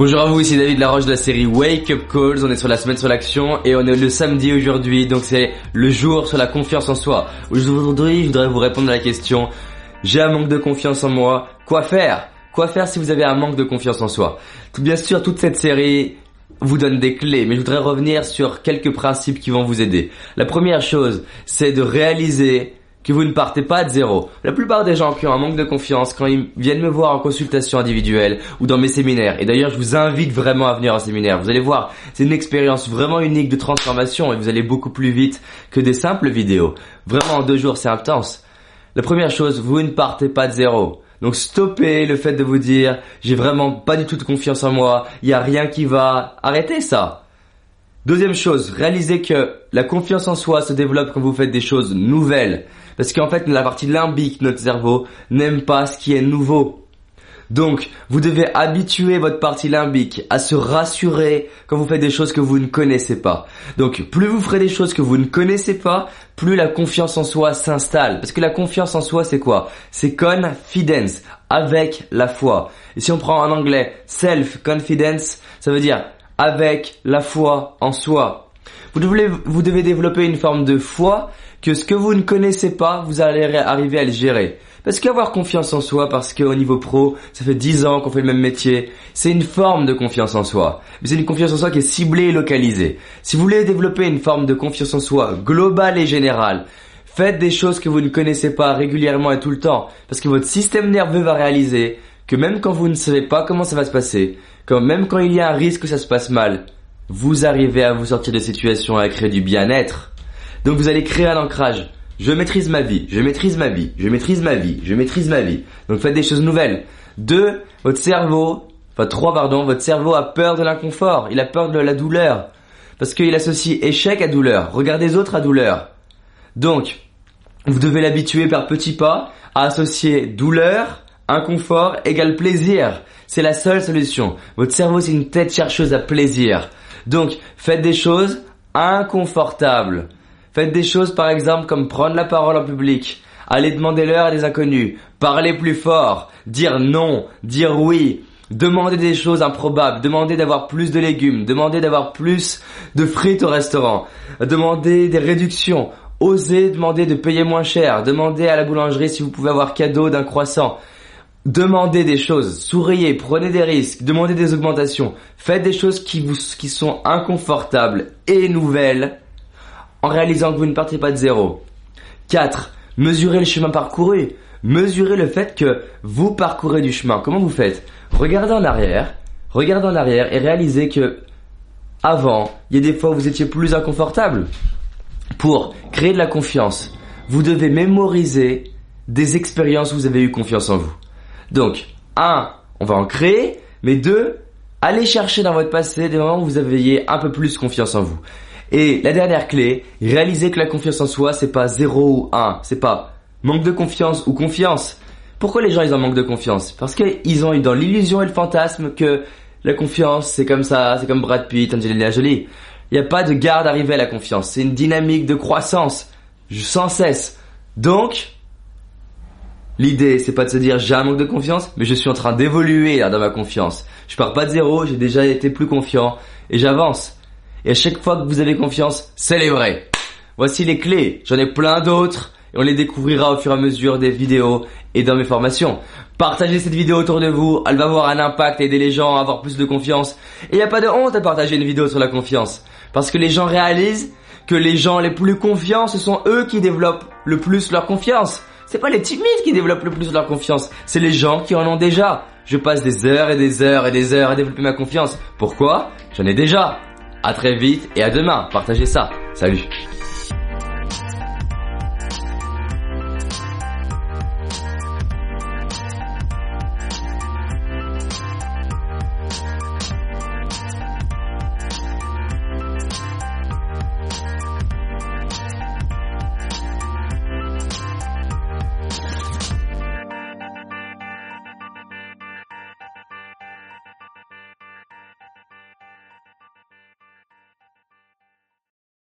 Bonjour à vous, ici David Laroche de la série Wake Up Calls. On est sur la semaine sur l'action et on est le samedi aujourd'hui, donc c'est le jour sur la confiance en soi. Aujourd'hui, je voudrais vous répondre à la question j'ai un manque de confiance en moi, quoi faire? Quoi faire si vous avez un manque de confiance en soi? Bien sûr, toute cette série vous donne des clés, mais je voudrais revenir sur quelques principes qui vont vous aider. La première chose, c'est de réaliser que vous ne partez pas de zéro. La plupart des gens qui ont un manque de confiance, quand ils viennent me voir en consultation individuelle ou dans mes séminaires, et d'ailleurs je vous invite vraiment à venir en séminaire, vous allez voir, c'est une expérience vraiment unique de transformation et vous allez beaucoup plus vite que des simples vidéos. Vraiment en deux jours c'est intense. La première chose, vous ne partez pas de zéro. Donc stoppez le fait de vous dire j'ai vraiment pas du tout de confiance en moi, il y a rien qui va. Arrêtez ça. Deuxième chose, réalisez que la confiance en soi se développe quand vous faites des choses nouvelles. Parce qu'en fait, la partie limbique de notre cerveau n'aime pas ce qui est nouveau. Donc, vous devez habituer votre partie limbique à se rassurer quand vous faites des choses que vous ne connaissez pas. Donc, plus vous ferez des choses que vous ne connaissez pas, plus la confiance en soi s'installe. Parce que la confiance en soi, c'est quoi? C'est confidence, avec la foi. Et si on prend en anglais self-confidence, ça veut dire avec la foi en soi. Vous devez, développer une forme de foi que ce que vous ne connaissez pas, vous allez arriver à le gérer. Parce qu'avoir confiance en soi, parce qu'au niveau pro, ça fait 10 ans qu'on fait le même métier, c'est une forme de confiance en soi. Mais c'est une confiance en soi qui est ciblée et localisée. Si vous voulez développer une forme de confiance en soi globale et générale, faites des choses que vous ne connaissez pas régulièrement et tout le temps. Parce que votre système nerveux va réaliser que même quand vous ne savez pas comment ça va se passer, quand même quand il y a un risque que ça se passe mal, vous arrivez à vous sortir de situations et à créer du bien-être. Donc vous allez créer un ancrage. Je maîtrise ma vie, je maîtrise ma vie, je maîtrise ma vie, je maîtrise ma vie. Donc faites des choses nouvelles. Deux, votre cerveau, enfin trois pardon, votre cerveau a peur de l'inconfort, il a peur de la douleur. Parce qu'il associe échec à douleur, regard des autres à douleur. Donc, vous devez l'habituer par petits pas à associer douleur, inconfort égale plaisir. C'est la seule solution. Votre cerveau c'est une tête chercheuse à plaisir. Donc, faites des choses inconfortables. Faites des choses par exemple comme prendre la parole en public, aller demander l'heure à des inconnus, parler plus fort, dire non, dire oui, demander des choses improbables, demander d'avoir plus de légumes, demander d'avoir plus de frites au restaurant, demander des réductions, oser demander de payer moins cher, demander à la boulangerie si vous pouvez avoir cadeau d'un croissant. Demandez des choses, souriez, prenez des risques, demandez des augmentations, faites des choses qui vous, qui sont inconfortables et nouvelles en réalisant que vous ne partez pas de zéro. 4. Mesurez le chemin parcouru. Mesurez le fait que vous parcourez du chemin. Comment vous faites? Regardez en arrière, regardez en arrière et réalisez que avant, il y a des fois où vous étiez plus inconfortable. Pour créer de la confiance, vous devez mémoriser des expériences où vous avez eu confiance en vous. Donc, 1. On va en créer, mais 2. Allez chercher dans votre passé des moments où vous aviez un peu plus confiance en vous. Et la dernière clé, réaliser que la confiance en soi, c'est pas 0 ou 1. C'est pas manque de confiance ou confiance. Pourquoi les gens ils en manquent de confiance? Parce qu'ils ont eu dans l'illusion et le fantasme que la confiance c'est comme ça, c'est comme Brad Pitt, Angelina Jolie. Il n'y a pas de garde arrivée à la confiance. C'est une dynamique de croissance sans cesse. Donc, l'idée c'est pas de se dire j'ai un manque de confiance, mais je suis en train d'évoluer dans ma confiance. Je pars pas de zéro, j'ai déjà été plus confiant et j'avance. Et à chaque fois que vous avez confiance, célébrez. Voici les clés. J'en ai plein d'autres et on les découvrira au fur et à mesure des vidéos et dans mes formations. Partagez cette vidéo autour de vous, elle va avoir un impact et aider les gens à avoir plus de confiance. Et il n'y a pas de honte à partager une vidéo sur la confiance. Parce que les gens réalisent que les gens les plus confiants, ce sont eux qui développent le plus leur confiance. C'est pas les timides qui développent le plus leur confiance, c'est les gens qui en ont déjà. Je passe des heures et des heures et des heures à développer ma confiance. Pourquoi? J'en ai déjà. À très vite et à demain. Partagez ça. Salut.